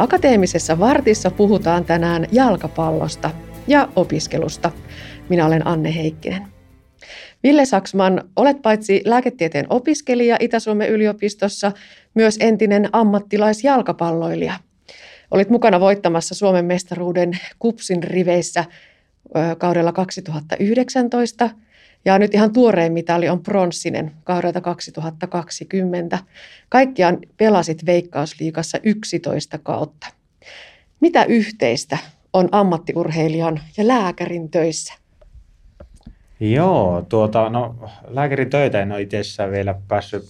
Akateemisessa vartissa puhutaan tänään jalkapallosta ja opiskelusta. Minä olen Anne Heikkinen. Ville Saksman, olet paitsi lääketieteen opiskelija Itä-Suomen yliopistossa, myös entinen ammattilaisjalkapalloilija. Olit mukana voittamassa Suomen mestaruuden Kupsin riveissä kaudella 2019 ja nyt ihan tuorein mitali on pronssinen kaudelta 2020. Kaikkiaan pelasit Veikkausliigassa 11 kautta. Mitä yhteistä on ammattiurheilijan ja lääkärin töissä? Joo, tuota, no lääkärin töitä en ole itse vielä päässyt,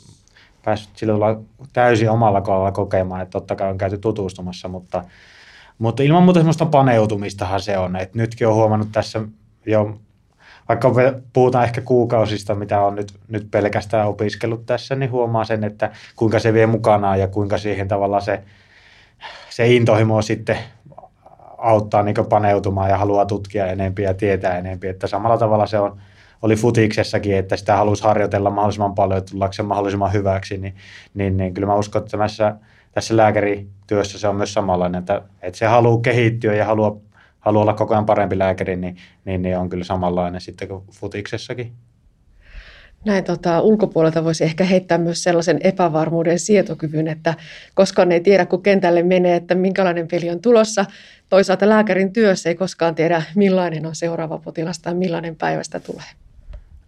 päässyt sillä täysin omalla kohdalla kokemaan, että totta kai on käyty tutustumassa, mutta, mutta ilman muuta semmoista paneutumistahan se on, että nytkin on huomannut tässä jo, vaikka puhutaan ehkä kuukausista, mitä on nyt, nyt pelkästään opiskellut tässä, niin huomaa sen, että kuinka se vie mukanaan ja kuinka siihen tavalla se, se intohimo sitten auttaa niin paneutumaan ja haluaa tutkia enempiä ja tietää enempiä. Että samalla tavalla se on, oli futiksessakin, että sitä halusi harjoitella mahdollisimman paljon, että tullaanko se mahdollisimman hyväksi, niin, niin, niin kyllä mä uskon, että tässä, tässä lääkärityössä se on myös samanlainen, että, että se haluaa kehittyä ja haluaa, haluaa olla koko ajan parempi lääkäri, niin, niin, niin on kyllä samanlainen sitten kuin futiksessakin. Näin tota, ulkopuolelta voisi ehkä heittää myös sellaisen epävarmuuden sietokyvyn, että koskaan ei tiedä, kun kentälle menee, että minkälainen peli on tulossa. Toisaalta lääkärin työssä ei koskaan tiedä, millainen on seuraava potilas tai millainen päivästä tulee.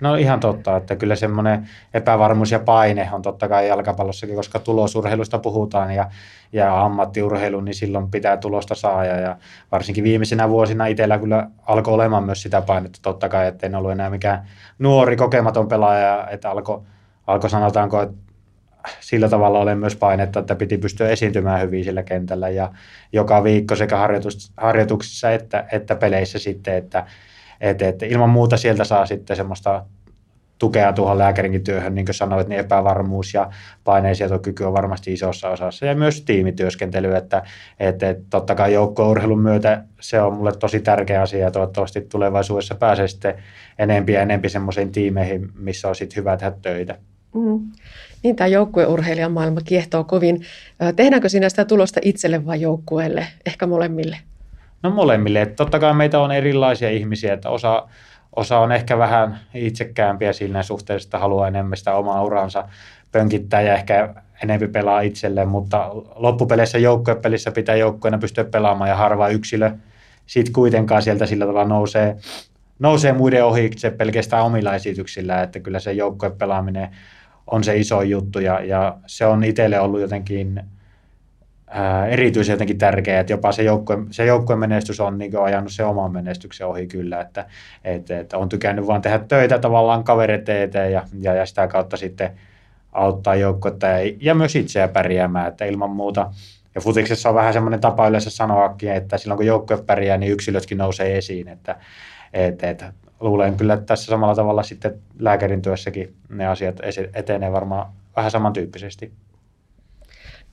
No ihan totta, että kyllä semmoinen epävarmuus ja paine on totta kai jalkapallossakin, koska tulosurheilusta puhutaan ja, ja ammattiurheilu, niin silloin pitää tulosta saada. Ja varsinkin viimeisenä vuosina itsellä kyllä alkoi olemaan myös sitä painetta totta kai, että en ollut enää mikään nuori kokematon pelaaja, että alkoi alko sanotaanko, että sillä tavalla olen myös painetta, että piti pystyä esiintymään hyvin sillä kentällä ja joka viikko sekä harjoitus, harjoituksissa että, että peleissä sitten, että et, et ilman muuta sieltä saa sitten semmoista tukea tuohon lääkärinkin työhön, niin kuin sanoit, niin epävarmuus ja paineensietokyky on varmasti isossa osassa. Ja myös tiimityöskentely, että, että, että totta kai joukkourheilun myötä se on mulle tosi tärkeä asia ja toivottavasti tulevaisuudessa pääsee sitten enempi ja enempi semmoisiin tiimeihin, missä on sitten hyvä tehdä töitä. Mm. Niin tämä joukkueurheilijan maailma kiehtoo kovin. Tehdäänkö sinä sitä tulosta itselle vai joukkueelle? Ehkä molemmille? No molemmille. Että totta kai meitä on erilaisia ihmisiä, että osa, osa on ehkä vähän itsekäämpiä siinä suhteessa, että haluaa enemmän sitä omaa uransa pönkittää ja ehkä enemmän pelaa itselleen, mutta loppupeleissä joukkuepelissä pitää joukkueena pystyä pelaamaan ja harva yksilö sitten kuitenkaan sieltä sillä tavalla nousee, nousee muiden ohi se pelkästään omilla esityksillä, että kyllä se joukkuepelaaminen on se iso juttu ja, ja se on itselle ollut jotenkin ää, erityisen jotenkin tärkeää, että jopa se joukkue, se joukkueen menestys on niin ajanut se oman menestyksen ohi kyllä, että et, et on tykännyt vaan tehdä töitä tavallaan kavereiden eteen ja, ja, ja sitä kautta sitten auttaa joukkuetta ja, ja myös itseä pärjäämään, että ilman muuta ja futiksessa on vähän semmoinen tapa yleensä sanoakin, että silloin kun joukkue pärjää, niin yksilötkin nousee esiin, että et, et, luulen kyllä, että tässä samalla tavalla sitten lääkärin työssäkin ne asiat etenee varmaan vähän samantyyppisesti.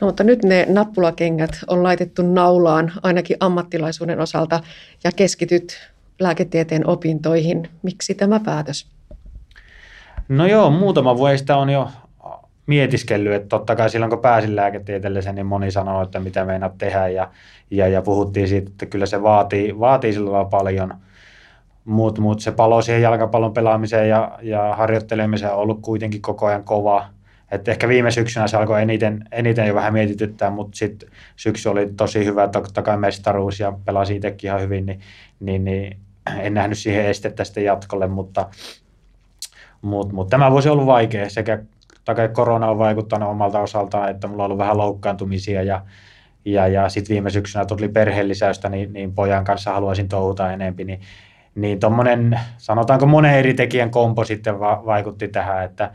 No mutta nyt ne nappulakengät on laitettu naulaan ainakin ammattilaisuuden osalta ja keskityt lääketieteen opintoihin. Miksi tämä päätös? No joo, muutama vuodesta on jo mietiskellyt, että totta kai silloin kun pääsin lääketieteelliseen, niin moni sanoi, että mitä meinaat tehdä ja, ja, ja puhuttiin siitä, että kyllä se vaatii, vaatii sillä paljon, mutta mut se palo siihen jalkapallon pelaamiseen ja, ja harjoittelemiseen on ollut kuitenkin koko ajan kova – et ehkä viime syksynä se alkoi eniten, eniten jo vähän mietityttää, mutta sitten syksy oli tosi hyvä, totta kai mestaruus ja pelasi itsekin ihan hyvin, niin, niin, niin en nähnyt siihen estettä sitten jatkolle, mutta, mutta, mutta tämä vuosi on ollut vaikea. Sekä takia korona on vaikuttanut omalta osaltaan, että mulla on ollut vähän loukkaantumisia ja, ja, ja sitten viime syksynä tuli perheellisäystä, niin, niin pojan kanssa haluaisin touhuta enempi, niin, niin tuommoinen, sanotaanko monen eri tekijän kompo sitten va- vaikutti tähän, että,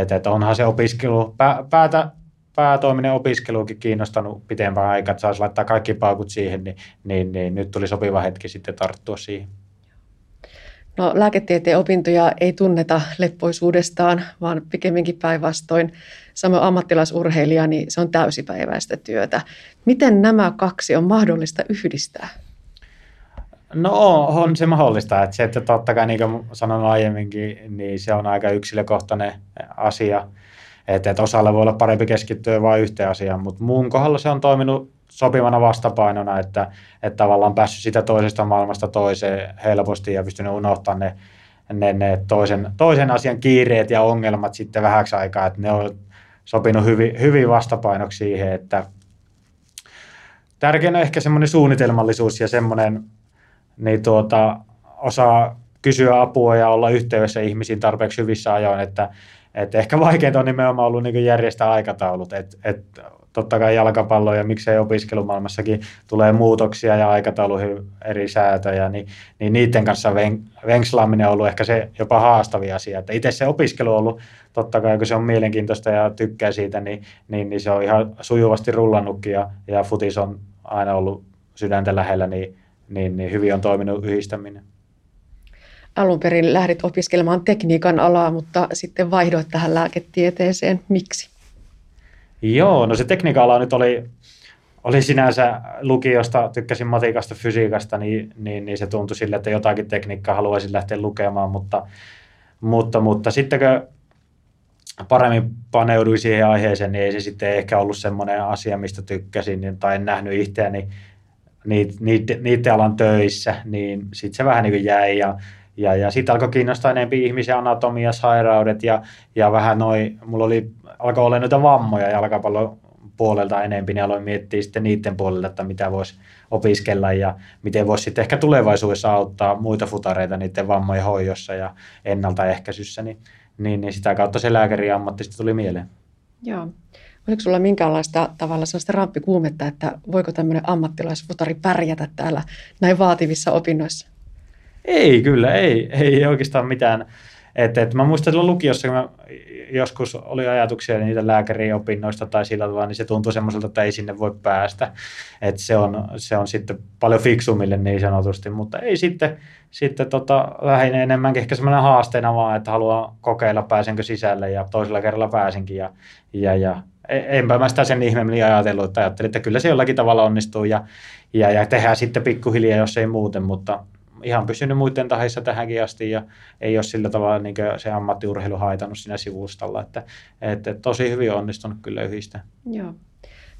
että, että onhan se opiskelu, pää, päätä, päätoiminen opiskelukin kiinnostanut pitempään aikaa, että saisi laittaa kaikki paukut siihen, niin, niin, niin nyt tuli sopiva hetki sitten tarttua siihen. No, lääketieteen opintoja ei tunneta leppoisuudestaan, vaan pikemminkin päinvastoin. Samoin ammattilaisurheilija, niin se on täysipäiväistä työtä. Miten nämä kaksi on mahdollista yhdistää? No on, se mahdollista, että se, että totta kai niin kuin sanoin aiemminkin, niin se on aika yksilökohtainen asia, että, että osalla voi olla parempi keskittyä vain yhteen asiaan, mutta muun kohdalla se on toiminut sopivana vastapainona, että, että tavallaan päässyt sitä toisesta maailmasta toiseen helposti ja pystynyt unohtamaan ne, ne, ne toisen, toisen asian kiireet ja ongelmat sitten vähäksi aikaa, että ne on sopinut hyvin, hyvin vastapainoksi siihen, että tärkeänä ehkä semmoinen suunnitelmallisuus ja semmoinen niin tuota, osaa kysyä apua ja olla yhteydessä ihmisiin tarpeeksi hyvissä ajoin, että, että ehkä vaikeinta on nimenomaan ollut niin järjestää aikataulut, että, että totta kai jalkapallo ja miksei opiskelumaailmassakin tulee muutoksia ja aikatauluihin eri säätöjä, niin, niin niiden kanssa ven, venkslaaminen on ollut ehkä se jopa haastavia asia. Että itse se opiskelu on ollut, totta kai kun se on mielenkiintoista ja tykkää siitä, niin, niin, niin se on ihan sujuvasti rullannutkin ja, ja futis on aina ollut sydäntä lähellä, niin, niin, niin hyvin on toiminut yhdistäminen. Alun perin lähdit opiskelemaan tekniikan alaa, mutta sitten vaihdoit tähän lääketieteeseen. Miksi? Joo, no se tekniikan ala nyt oli, oli sinänsä lukiosta, tykkäsin matikasta, fysiikasta, niin, niin, niin se tuntui sille, että jotakin tekniikkaa haluaisin lähteä lukemaan, mutta, mutta, mutta sitten kun paremmin paneuduin siihen aiheeseen, niin ei se sitten ehkä ollut semmoinen asia, mistä tykkäsin niin, tai en nähnyt itseäni niiden, niiden, niiden alan töissä, niin sitten se vähän niin kuin jäi ja, ja, ja sitten alkoi kiinnostaa enemmän ihmisiä, anatomia, sairaudet ja, ja vähän noin, mulla oli, alkoi olla noita vammoja jalkapallon puolelta enemmän, niin aloin miettiä sitten niiden puolelta, että mitä voisi opiskella ja miten voisi sitten ehkä tulevaisuudessa auttaa muita futareita niiden vammojen hoidossa ja ennaltaehkäisyssä, niin niin, niin sitä kautta se lääkäriammatti sitten tuli mieleen. Joo. Oliko sulla minkäänlaista tavalla sellaista ramppikuumetta, että voiko tämmöinen ammattilaisfutari pärjätä täällä näin vaativissa opinnoissa? Ei kyllä, ei, ei oikeastaan mitään. Et, et mä muistan silloin lukiossa, kun mä joskus oli ajatuksia niitä lääkäriopinnoista tai sillä tavalla, niin se tuntui semmoiselta, että ei sinne voi päästä. Et se, on, se on sitten paljon fiksumille niin sanotusti, mutta ei sitten, sitten tota, lähinnä enemmänkin ehkä semmoinen haasteena vaan, että haluaa kokeilla pääsenkö sisälle ja toisella kerralla pääsinkin ja, ja, ja enpä mä sitä sen ihmeemmin ajatellut, että ajattelin, että kyllä se jollakin tavalla onnistuu ja, ja, ja tehdään sitten pikkuhiljaa, jos ei muuten, mutta ihan pysynyt muiden tahissa tähänkin asti ja ei ole sillä tavalla niin se ammattiurheilu haitannut siinä sivustalla, että, että tosi hyvin onnistunut kyllä yhdistä. Joo.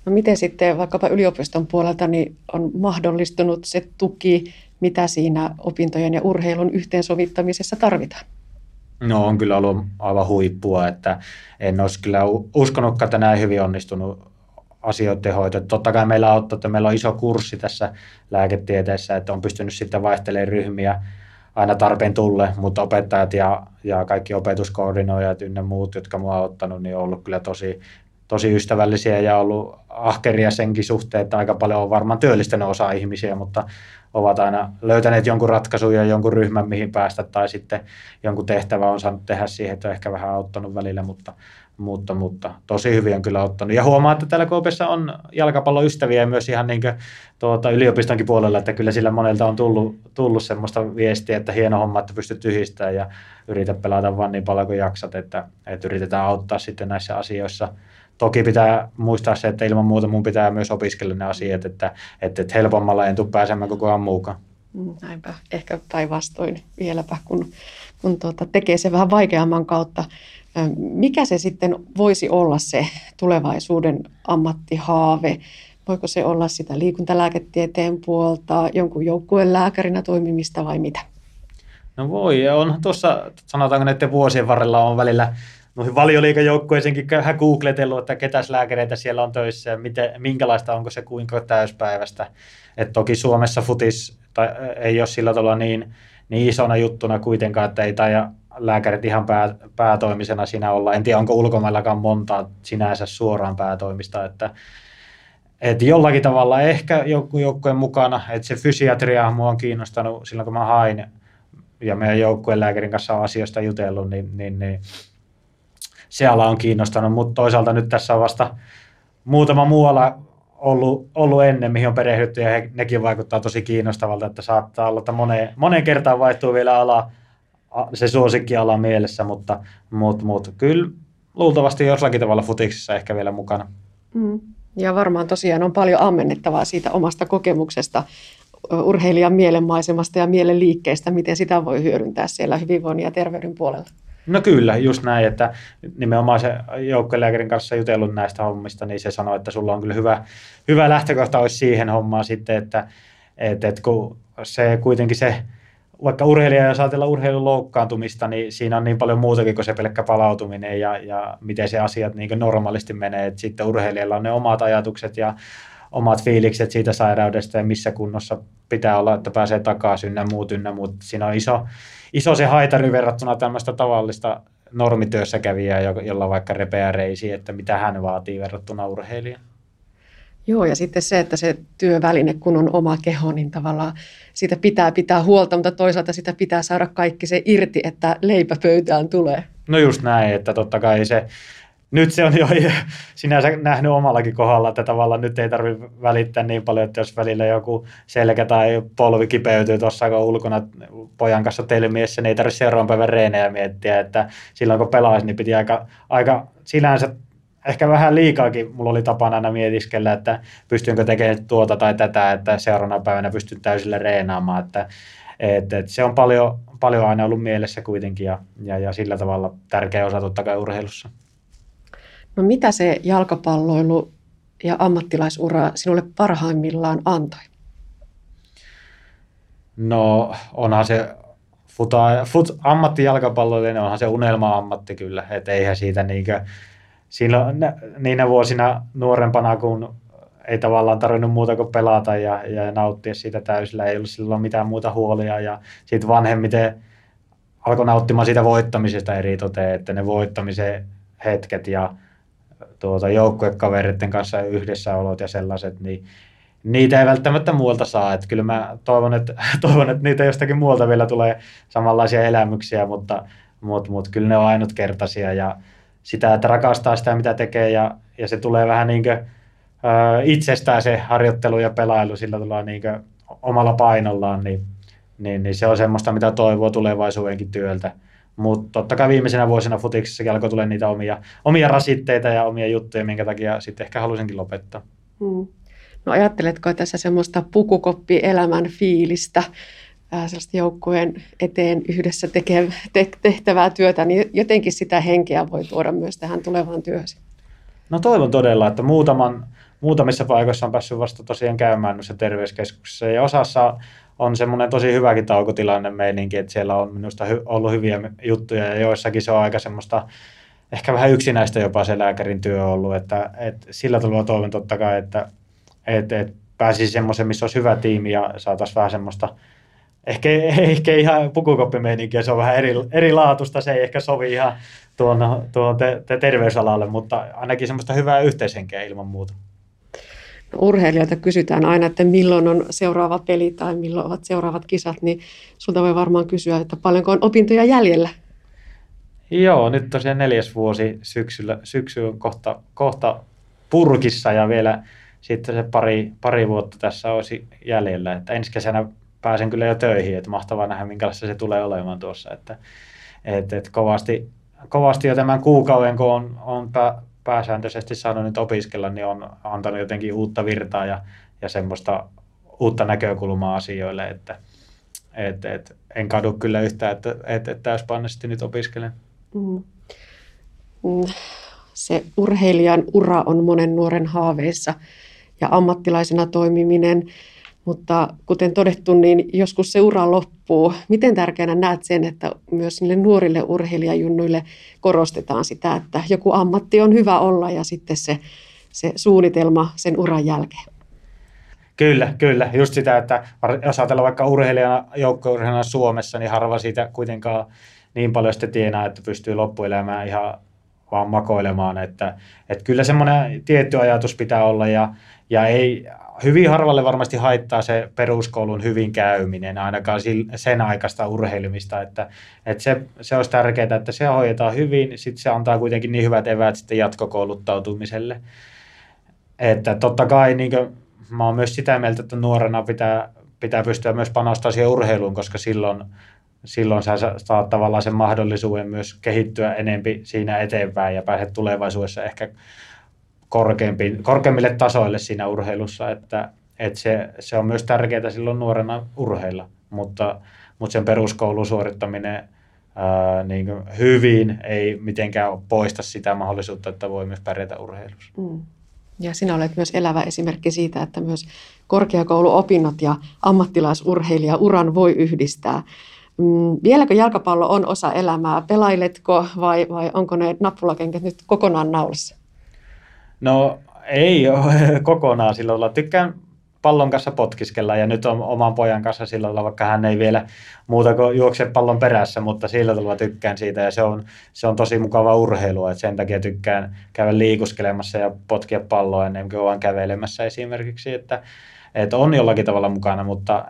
No miten sitten vaikkapa yliopiston puolelta niin on mahdollistunut se tuki, mitä siinä opintojen ja urheilun yhteensovittamisessa tarvitaan? No on kyllä ollut aivan huippua, että en olisi kyllä uskonutkaan, että näin hyvin onnistunut asioiden hoito. Totta kai meillä auttaa, että meillä on iso kurssi tässä lääketieteessä, että on pystynyt sitten vaihtelemaan ryhmiä aina tarpeen tulle, mutta opettajat ja, ja kaikki opetuskoordinoijat ynnä muut, jotka mua on ottanut, niin on ollut kyllä tosi, tosi ystävällisiä ja ollut ahkeria senkin suhteen, että aika paljon on varmaan työllistänyt osa ihmisiä, mutta ovat aina löytäneet jonkun ratkaisun ja jonkun ryhmän, mihin päästä, tai sitten jonkun tehtävä on saanut tehdä siihen, että on ehkä vähän auttanut välillä, mutta, mutta, mutta tosi hyvin on kyllä ottanut. Ja huomaa, että täällä Koopessa on jalkapalloystäviä myös ihan niin kuin, tuota, yliopistonkin puolella, että kyllä sillä monelta on tullut, tullut semmoista viestiä, että hieno homma, että pystyt yhdistämään ja yritä pelata vaan niin paljon kuin jaksat, että, että yritetään auttaa sitten näissä asioissa. Toki pitää muistaa se, että ilman muuta mun pitää myös opiskella ne asiat, että, että, että helpommalla en tule pääsemään koko ajan muukaan. Mm, näinpä, ehkä päinvastoin vieläpä, kun, kun tuota, tekee se vähän vaikeamman kautta. Mikä se sitten voisi olla se tulevaisuuden ammattihaave? Voiko se olla sitä liikuntalääketieteen puolta, jonkun joukkueen lääkärinä toimimista vai mitä? No voi, ja on tuossa, sanotaanko näiden vuosien varrella on välillä noihin valioliikajoukkueisiinkin vähän googletellut, että ketäs lääkäreitä siellä on töissä ja miten, minkälaista onko se kuinka täyspäivästä. Et toki Suomessa futis tai, ei ole sillä tavalla niin, niin isona juttuna kuitenkaan, että ei taida lääkärit ihan pää, päätoimisena siinä olla. En tiedä, onko ulkomaillakaan montaa sinänsä suoraan päätoimista, että et jollakin tavalla ehkä joku joukkueen mukana, että se fysiatria mua on kiinnostanut silloin, kun mä hain ja meidän joukkueen lääkärin kanssa on asioista jutellut, niin, niin, niin se ala on kiinnostanut, mutta toisaalta nyt tässä on vasta muutama muualla ollut, ollut ennen, mihin on perehdytty ja he, nekin vaikuttaa tosi kiinnostavalta, että saattaa olla, että moneen, moneen kertaan vaihtuu vielä ala, se suosikkiala mielessä, mutta, mutta, mutta kyllä luultavasti jollakin tavalla futiksissa ehkä vielä mukana. Mm. Ja varmaan tosiaan on paljon ammennettavaa siitä omasta kokemuksesta, urheilijan mielenmaisemasta ja mielen liikkeestä, miten sitä voi hyödyntää siellä hyvinvoinnin ja terveyden puolella. No kyllä, just näin, että nimenomaan se joukkuelääkärin kanssa jutellut näistä hommista, niin se sanoi, että sulla on kyllä hyvä, hyvä lähtökohta olisi siihen hommaan sitten, että, että, että kun se kuitenkin se, vaikka urheilija, jos ajatellaan urheilun loukkaantumista, niin siinä on niin paljon muutakin kuin se pelkkä palautuminen ja, ja miten se asiat niin normaalisti menee. Että sitten urheilijalla on ne omat ajatukset ja omat fiilikset siitä sairaudesta ja missä kunnossa pitää olla, että pääsee takaisin ynnä muut ynnä muut. Siinä on iso, iso se haitari verrattuna tämmöistä tavallista normityössä kävijää, jolla vaikka repeää reisi, että mitä hän vaatii verrattuna urheilijaan. Joo, ja sitten se, että se työväline, kun on oma keho, niin tavallaan siitä pitää pitää huolta, mutta toisaalta sitä pitää saada kaikki se irti, että leipä pöytään tulee. No just näin, että totta kai se, nyt se on jo sinänsä nähnyt omallakin kohdalla, että tavallaan nyt ei tarvitse välittää niin paljon, että jos välillä joku selkä tai polvi kipeytyy tuossa kun ulkona pojan kanssa telmiessä, niin ei tarvitse seuraavan päivän reenejä miettiä, että silloin kun pelaisi, niin piti aika, aika sinänsä ehkä vähän liikaakin mulla oli tapana aina mietiskellä, että pystynkö tekemään tuota tai tätä, että seuraavana päivänä pystyn täysillä reenaamaan, että et, et se on paljon, paljon aina ollut mielessä kuitenkin ja, ja, ja sillä tavalla tärkeä osa totta kai urheilussa. No mitä se jalkapalloilu ja ammattilaisura sinulle parhaimmillaan antoi? No onhan se futa, fut, ammattijalkapalloilija, onhan se unelma-ammatti kyllä, että eihän siitä niinkö, silloin niinä vuosina nuorempana, kun ei tavallaan tarvinnut muuta kuin pelata ja, ja nauttia siitä täysillä, ei ollut silloin mitään muuta huolia ja sitten vanhemmiten alkoi nauttimaan siitä voittamisesta eri toteen, että ne voittamisen hetket ja tuota, joukkuekavereiden kanssa yhdessäolot ja sellaiset, niin niitä ei välttämättä muualta saa. Että kyllä mä toivon että, toivon, että niitä jostakin muualta vielä tulee samanlaisia elämyksiä, mutta, mutta, mutta kyllä ne on ainutkertaisia ja sitä, että rakastaa sitä, mitä tekee ja, ja se tulee vähän niin kuin, ö, itsestään se harjoittelu ja pelailu sillä tulee niin omalla painollaan, niin, niin, niin se on semmoista, mitä toivoo tulevaisuudenkin työltä. Mutta totta kai viimeisenä vuosina futiksessakin alkoi tulla niitä omia, omia rasitteita ja omia juttuja, minkä takia sitten ehkä halusinkin lopettaa. Hmm. No ajatteletko tässä semmoista pukukoppi-elämän fiilistä, sellaista joukkueen eteen yhdessä teke, te, tehtävää työtä, niin jotenkin sitä henkeä voi tuoda myös tähän tulevaan työhön? No toivon todella, että muutaman, muutamissa paikoissa on päässyt vasta tosiaan käymään noissa terveyskeskuksissa ja osassa on semmoinen tosi hyväkin taukotilanne meininki, että siellä on minusta hy- ollut hyviä juttuja ja joissakin se on aika semmoista ehkä vähän yksinäistä jopa se lääkärin työ ollut, että, että sillä tavalla toivon totta kai, että, että, että pääsisi semmoisen, missä olisi hyvä tiimi ja saataisiin vähän semmoista ehkä, ehkä ihan pukukoppimeininkiä, se on vähän eri, eri laatusta, se ei ehkä sovi ihan tuon, tuon te, te terveysalalle, mutta ainakin semmoista hyvää yhteishenkeä ilman muuta urheilijoilta kysytään aina, että milloin on seuraava peli tai milloin ovat seuraavat kisat, niin sulta voi varmaan kysyä, että paljonko on opintoja jäljellä? Joo, nyt tosiaan neljäs vuosi syksyllä, syksy on kohta, kohta purkissa ja vielä sitten se pari, pari vuotta tässä olisi jäljellä. Että ensi kesänä pääsen kyllä jo töihin, että mahtavaa nähdä, minkälaista se tulee olemaan tuossa. Että, et, et kovasti, kovasti jo tämän kuukauden, kun on, on pääsääntöisesti saanut nyt opiskella, niin on antanut jotenkin uutta virtaa ja, ja semmoista uutta näkökulmaa asioille, että et, et, en kadu kyllä yhtään, että et, et täyspainoisesti nyt opiskelen. Mm. mm. Se urheilijan ura on monen nuoren haaveissa ja ammattilaisena toimiminen mutta kuten todettu, niin joskus se ura loppuu. Miten tärkeänä näet sen, että myös niille nuorille urheilijajunnuille korostetaan sitä, että joku ammatti on hyvä olla ja sitten se, se suunnitelma sen uran jälkeen? Kyllä, kyllä. Just sitä, että jos ajatellaan vaikka urheilijana, joukkourheilijana Suomessa, niin harva siitä kuitenkaan niin paljon sitten tienaa, että pystyy loppuelämään ihan vaan makoilemaan. Että, että kyllä semmoinen tietty ajatus pitää olla ja, ja ei hyvin harvalle varmasti haittaa se peruskoulun hyvin käyminen, ainakaan sen aikaista urheilemista, että, että se, se olisi tärkeää, että se hoidetaan hyvin, sitten se antaa kuitenkin niin hyvät eväät sitten jatkokouluttautumiselle. Että totta kai niin kuin, mä oon myös sitä mieltä, että nuorena pitää, pitää pystyä myös panostamaan siihen urheiluun, koska silloin, silloin sä saat tavallaan sen mahdollisuuden myös kehittyä enempi siinä eteenpäin ja pääset tulevaisuudessa ehkä korkeammille tasoille siinä urheilussa, että, että se, se on myös tärkeää silloin nuorena urheilla, mutta, mutta sen peruskoulun suorittaminen ää, niin hyvin, ei mitenkään poista sitä mahdollisuutta, että voi myös pärjätä urheilussa. Mm. Ja sinä olet myös elävä esimerkki siitä, että myös korkeakouluopinnot ja ammattilaisurheilija uran voi yhdistää. Mm, vieläkö jalkapallo on osa elämää? Pelailetko vai, vai onko ne nappulakenkät nyt kokonaan naulassa? No ei ole kokonaan sillä lailla. Tykkään pallon kanssa potkiskella ja nyt on oman pojan kanssa sillä tavalla, vaikka hän ei vielä muuta kuin juokse pallon perässä, mutta sillä tavalla tykkään siitä ja se on, se on tosi mukava urheilua, että sen takia tykkään käydä liikuskelemassa ja potkia palloa ennen kuin vaan kävelemässä esimerkiksi, että, että on jollakin tavalla mukana, mutta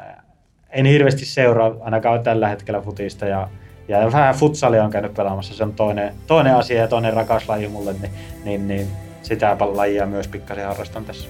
en hirveästi seuraa ainakaan tällä hetkellä futista ja, ja vähän futsalia on käynyt pelaamassa, se on toinen, toinen asia ja toinen rakas laji mulle, niin, niin, niin sitä lajia myös pikkasen harrastan tässä.